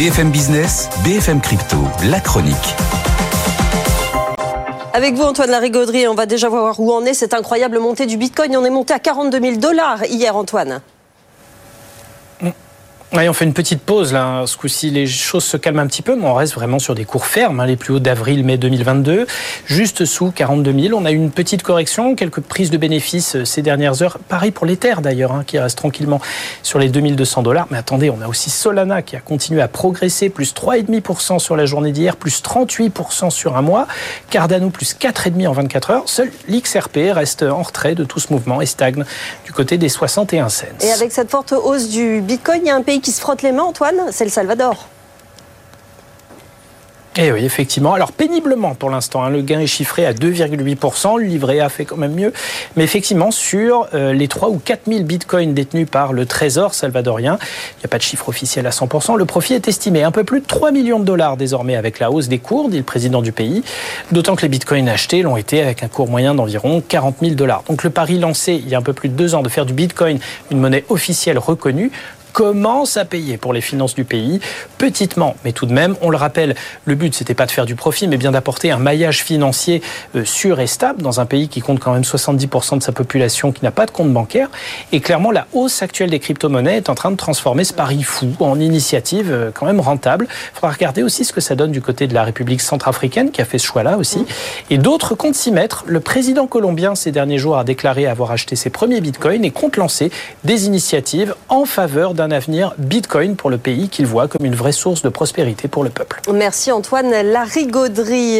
BFM Business, BFM Crypto, la chronique. Avec vous, Antoine Larigauderie, on va déjà voir où en est cette incroyable montée du Bitcoin. On est monté à 42 000 dollars hier, Antoine. On fait une petite pause là. Ce coup-ci, les choses se calment un petit peu, mais on reste vraiment sur des cours fermes, hein, les plus hauts d'avril-mai 2022, juste sous 42 000. On a eu une petite correction, quelques prises de bénéfices euh, ces dernières heures. Pareil pour l'Ether d'ailleurs, hein, qui reste tranquillement sur les 2200 dollars. Mais attendez, on a aussi Solana qui a continué à progresser, plus 3,5% sur la journée d'hier, plus 38% sur un mois. Cardano plus 4,5% en 24 heures. Seul l'XRP reste en retrait de tout ce mouvement et stagne du côté des 61 cents. Et avec cette forte hausse du Bitcoin, il y a un pays qui se frotte les mains, Antoine, c'est le Salvador. Eh oui, effectivement. Alors péniblement pour l'instant, hein, le gain est chiffré à 2,8%, le livret A fait quand même mieux. Mais effectivement, sur euh, les 3 ou 4 000 bitcoins détenus par le Trésor salvadorien, il n'y a pas de chiffre officiel à 100%, le profit est estimé à un peu plus de 3 millions de dollars désormais avec la hausse des cours, dit le président du pays. D'autant que les bitcoins achetés l'ont été avec un cours moyen d'environ 40 000 dollars. Donc le pari lancé il y a un peu plus de deux ans de faire du bitcoin une monnaie officielle reconnue commence à payer pour les finances du pays, petitement, mais tout de même. On le rappelle, le but, c'était pas de faire du profit, mais bien d'apporter un maillage financier euh, sûr et stable dans un pays qui compte quand même 70% de sa population qui n'a pas de compte bancaire. Et clairement, la hausse actuelle des crypto-monnaies est en train de transformer ce pari fou en initiative euh, quand même rentable. Il faudra regarder aussi ce que ça donne du côté de la République centrafricaine qui a fait ce choix-là aussi. Et d'autres comptent s'y mettre. Le président colombien ces derniers jours a déclaré avoir acheté ses premiers bitcoins et compte lancer des initiatives en faveur d'un avenir Bitcoin pour le pays qu'il voit comme une vraie source de prospérité pour le peuple. Merci Antoine Larigauderie.